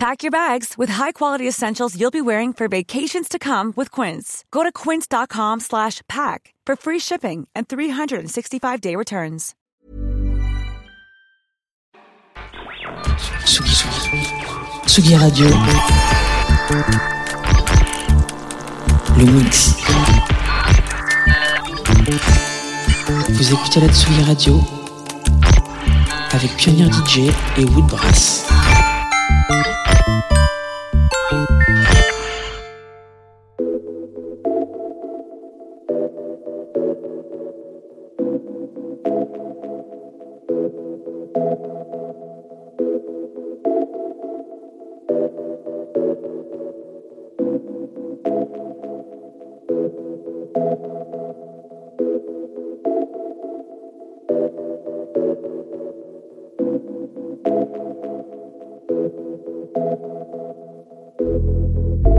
Pack your bags with high-quality essentials you'll be wearing for vacations to come with Quince. Go to quince.com slash pack for free shipping and 365-day returns. Tsugi, Tsugi. Tsugi Radio. Le Mix. Vous écoutez la Tsugi Radio avec Pioneer DJ et Woodbrass. Thank you.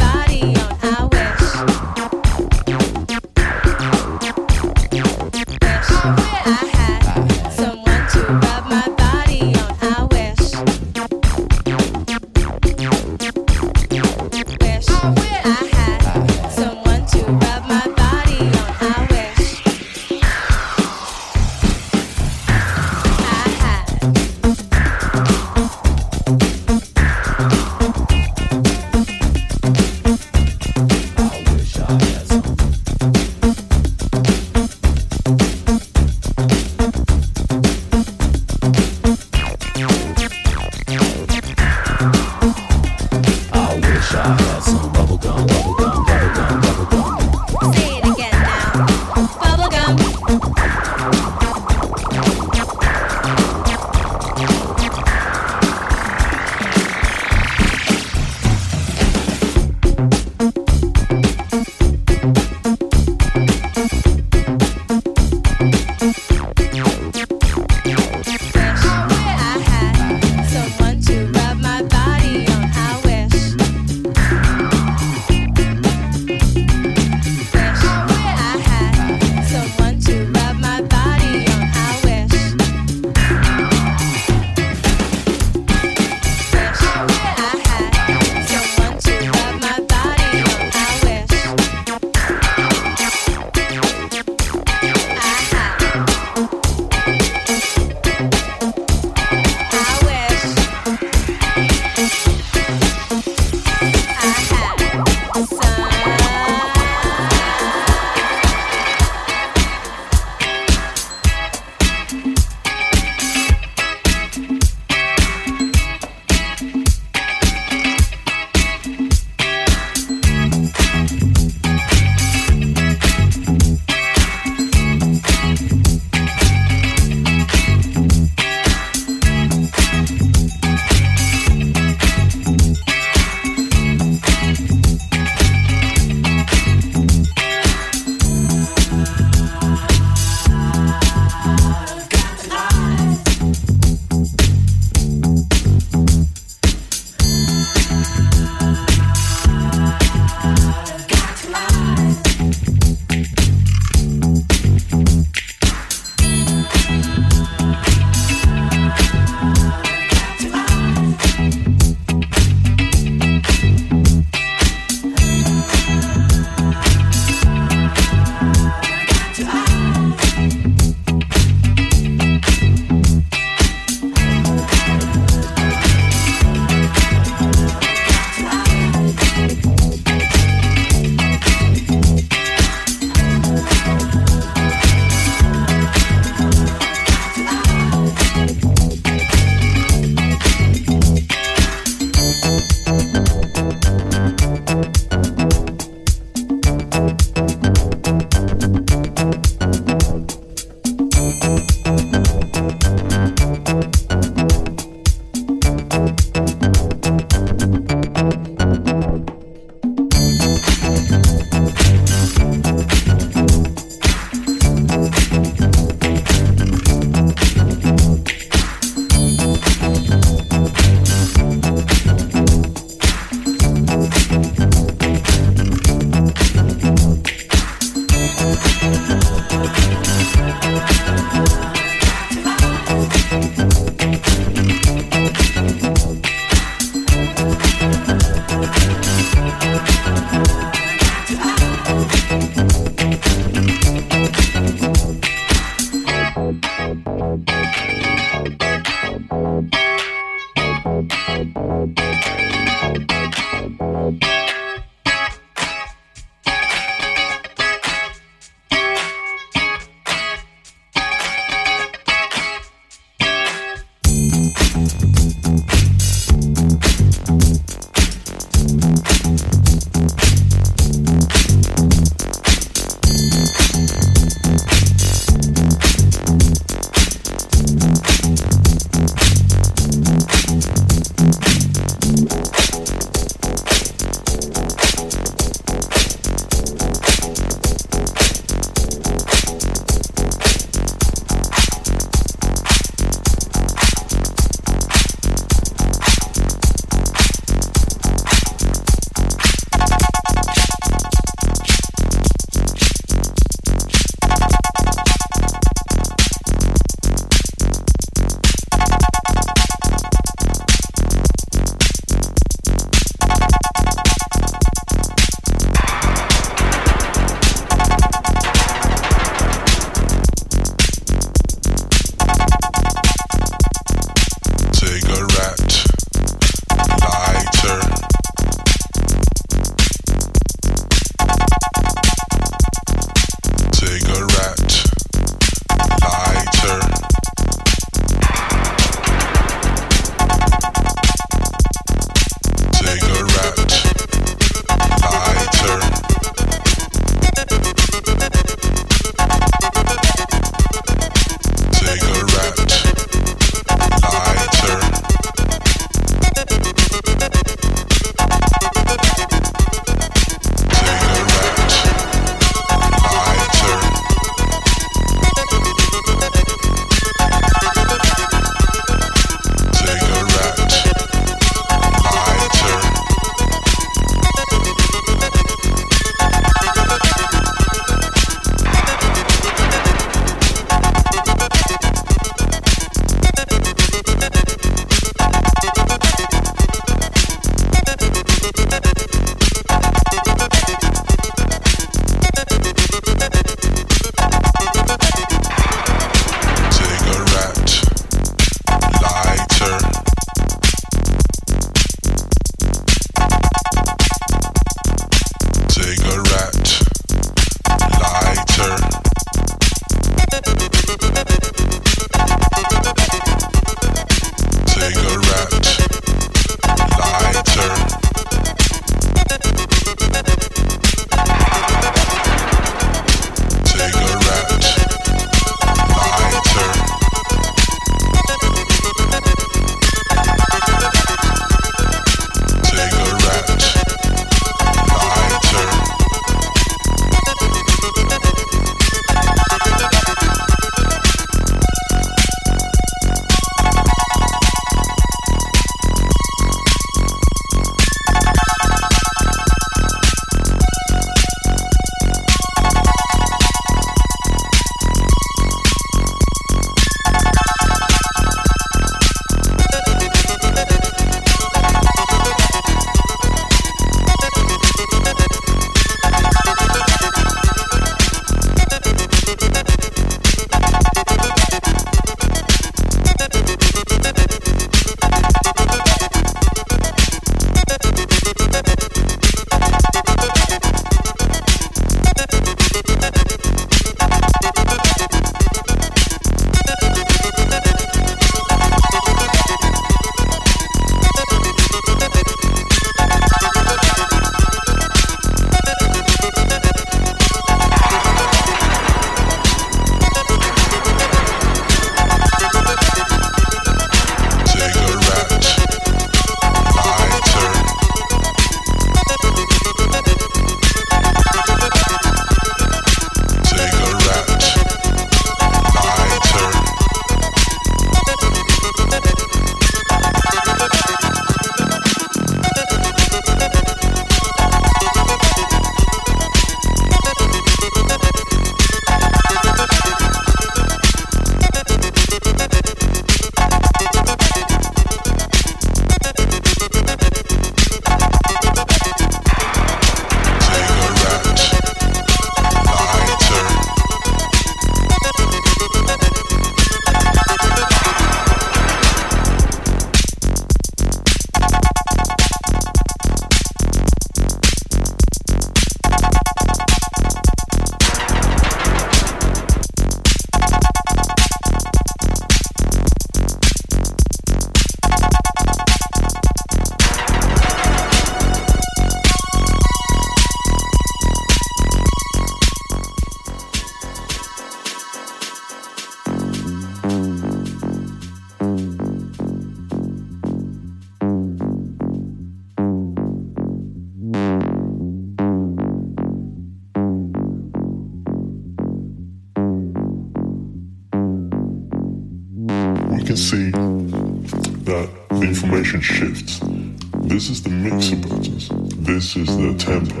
This is the mixer buttons. This is the tempo.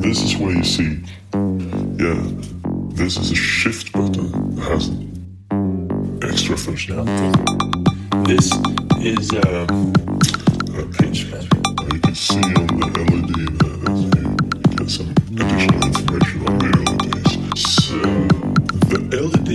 This is where you see, yeah, this is a shift button that has extra functionality. This is um, a pitch. You can see on the LED there, there's, you get some additional information on the LEDs. So the LEDs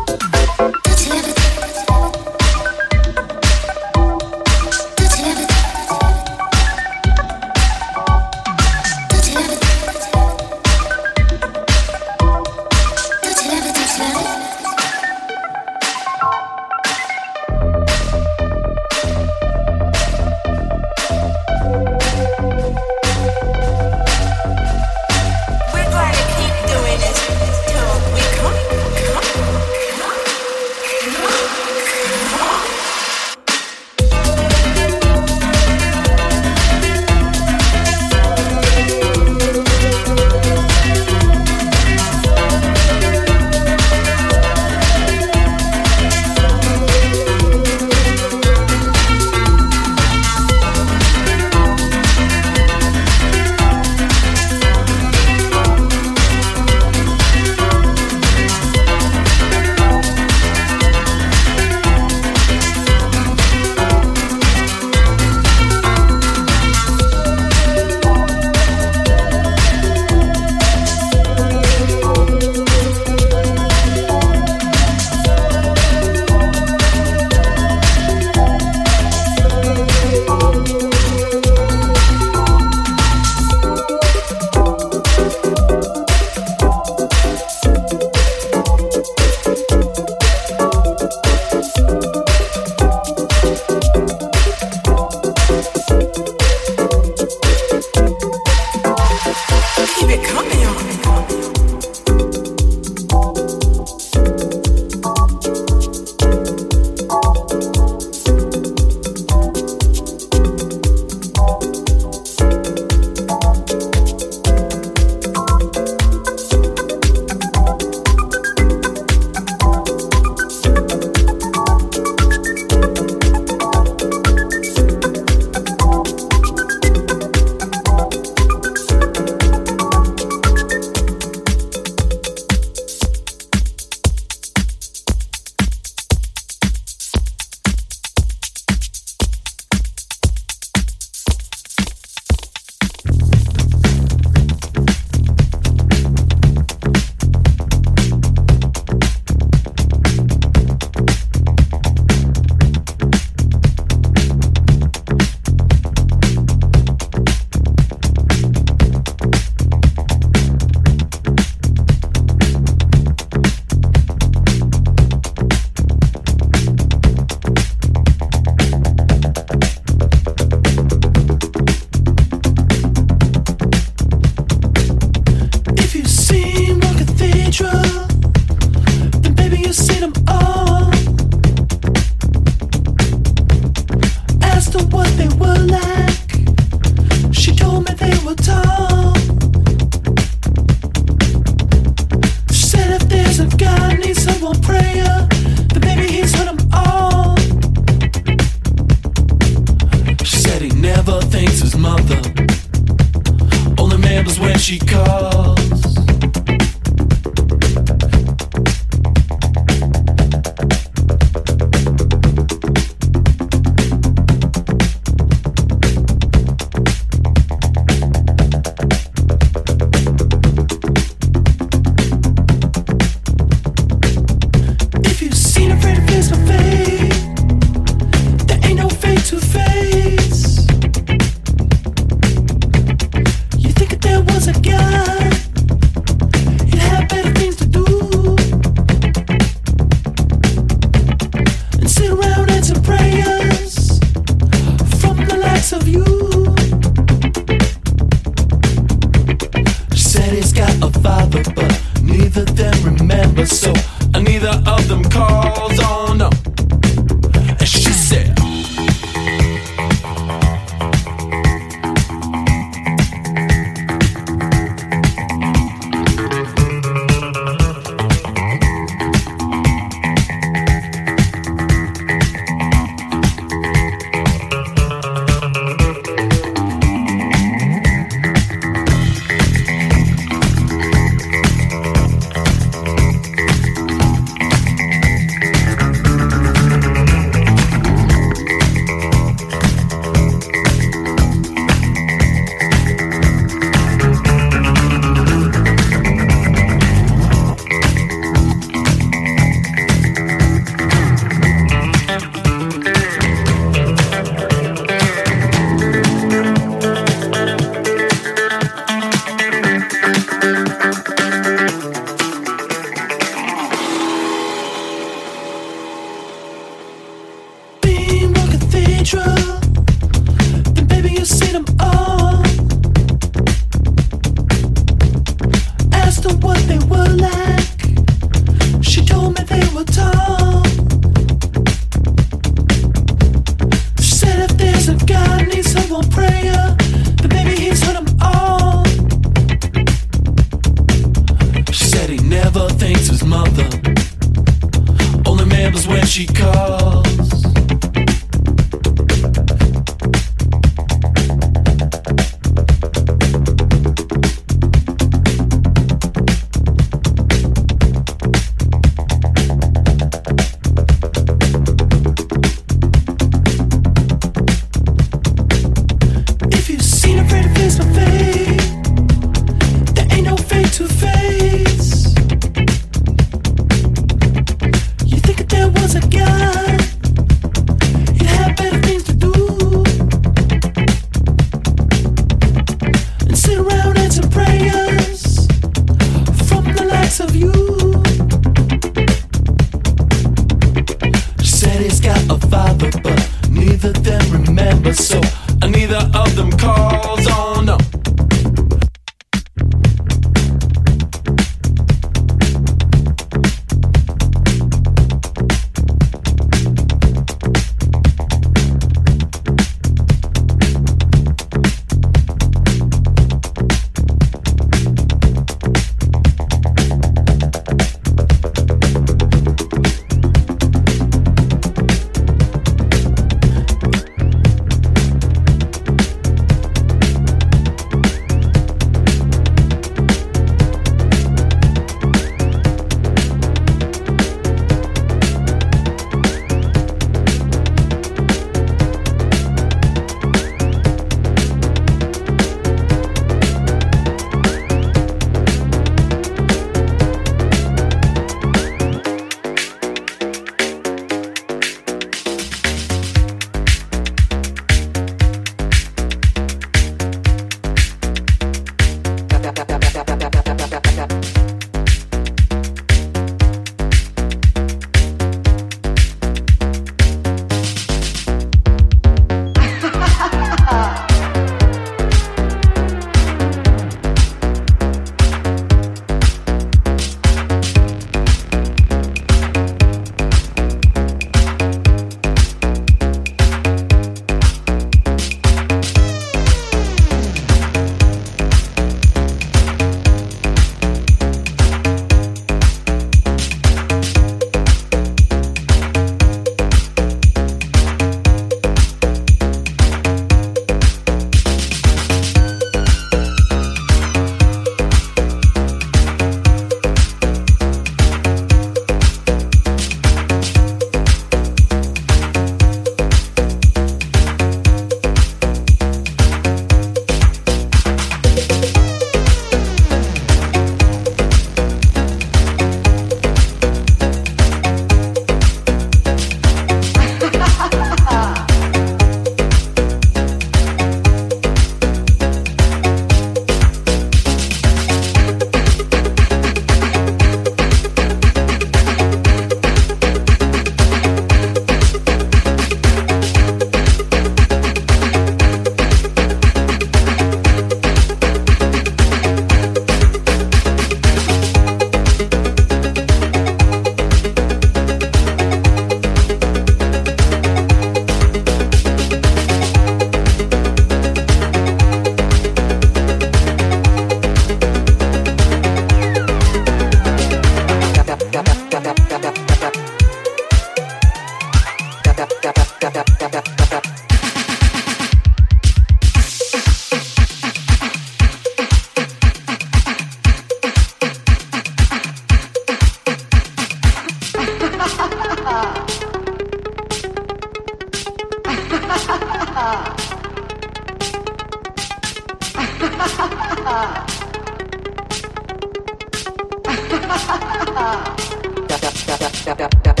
da da da da da da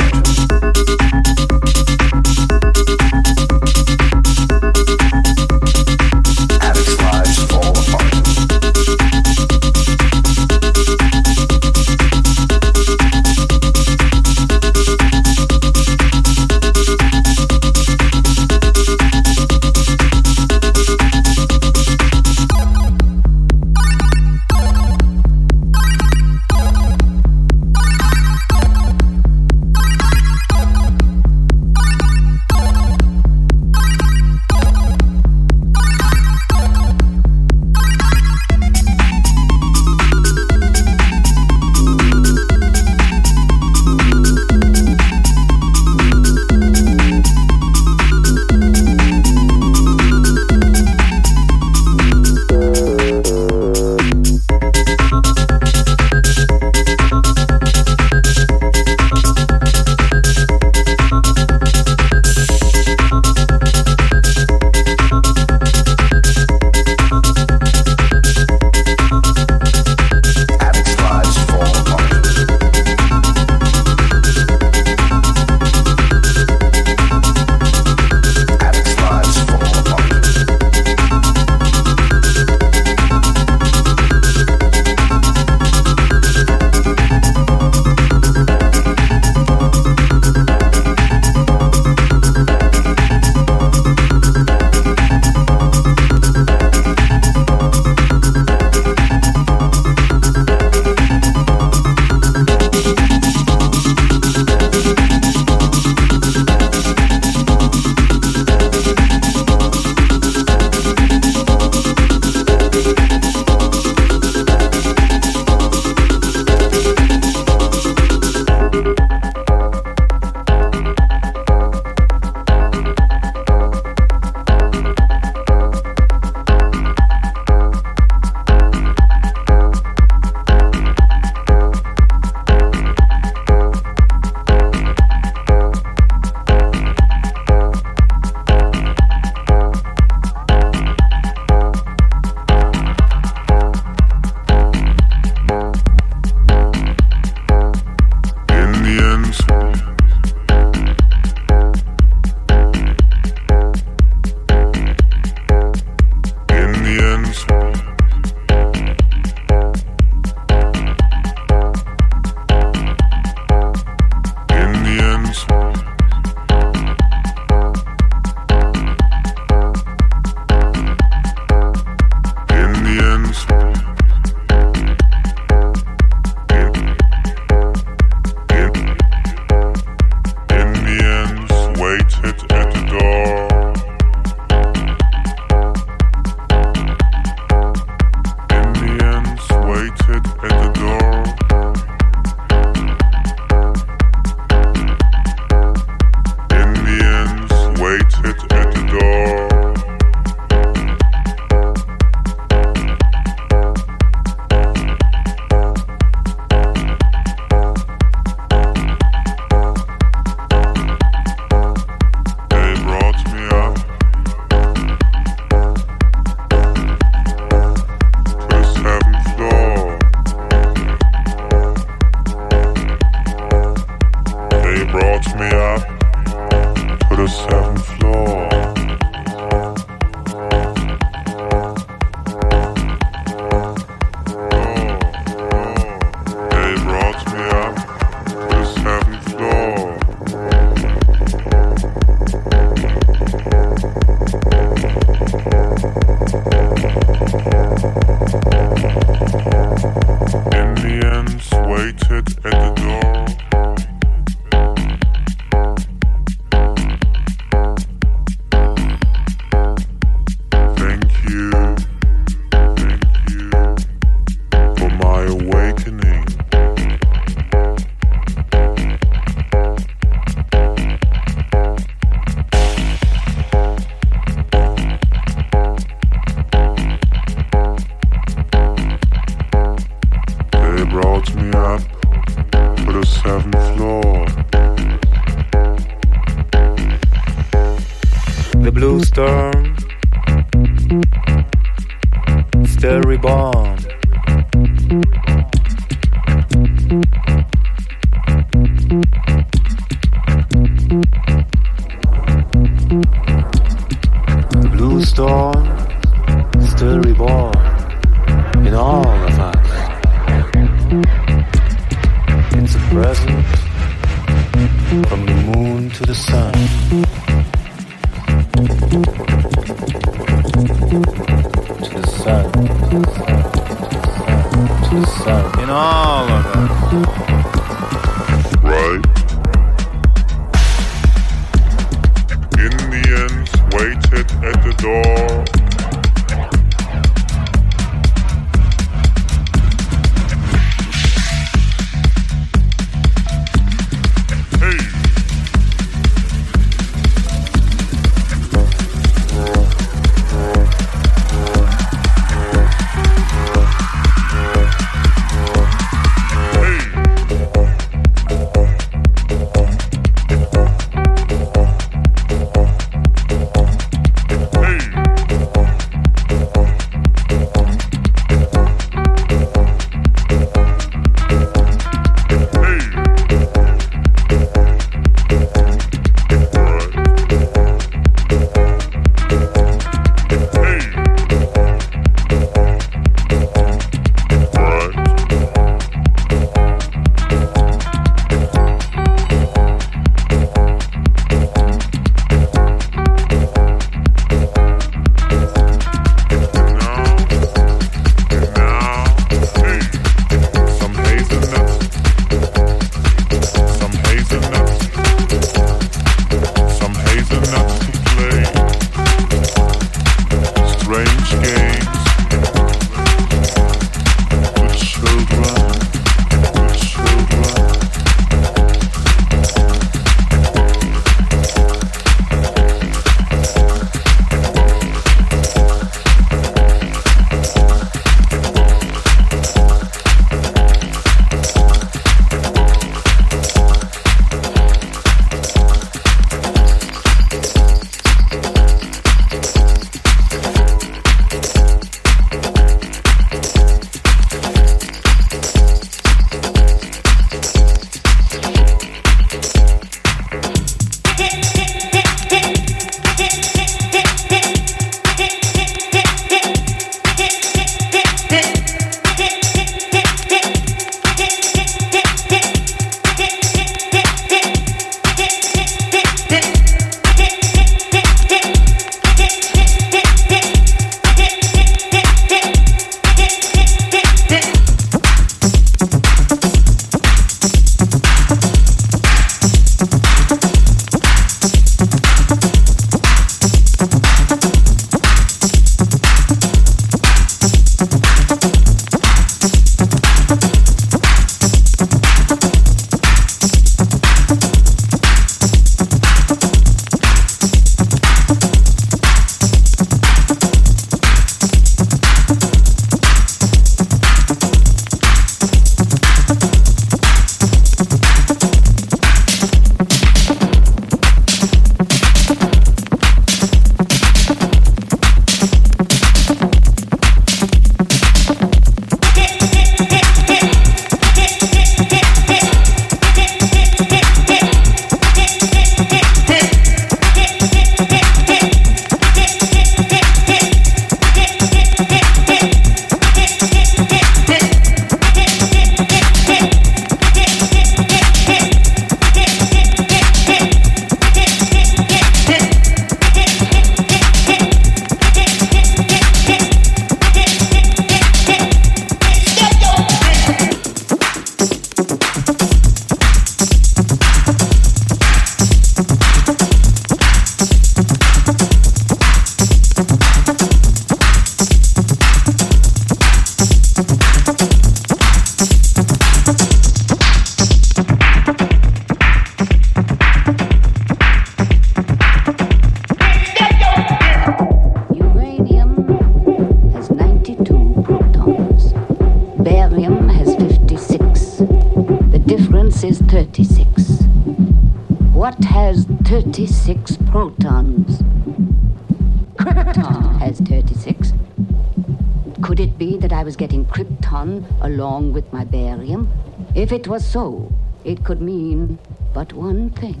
along with my barium? If it was so, it could mean but one thing.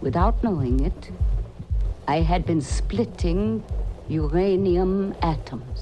Without knowing it, I had been splitting uranium atoms.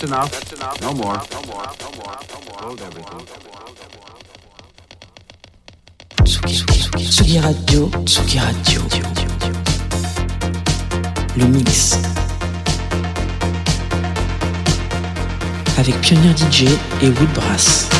That's enough. That's enough. No more. No more. No more. No more. Hold everything. Tsugi, Tsugi, Tsugi Radio, Tsugi Radio. Le mix. Avec Pionnier DJ et Woodbrass.